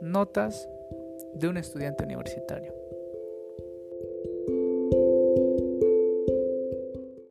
Notas de un estudiante universitario.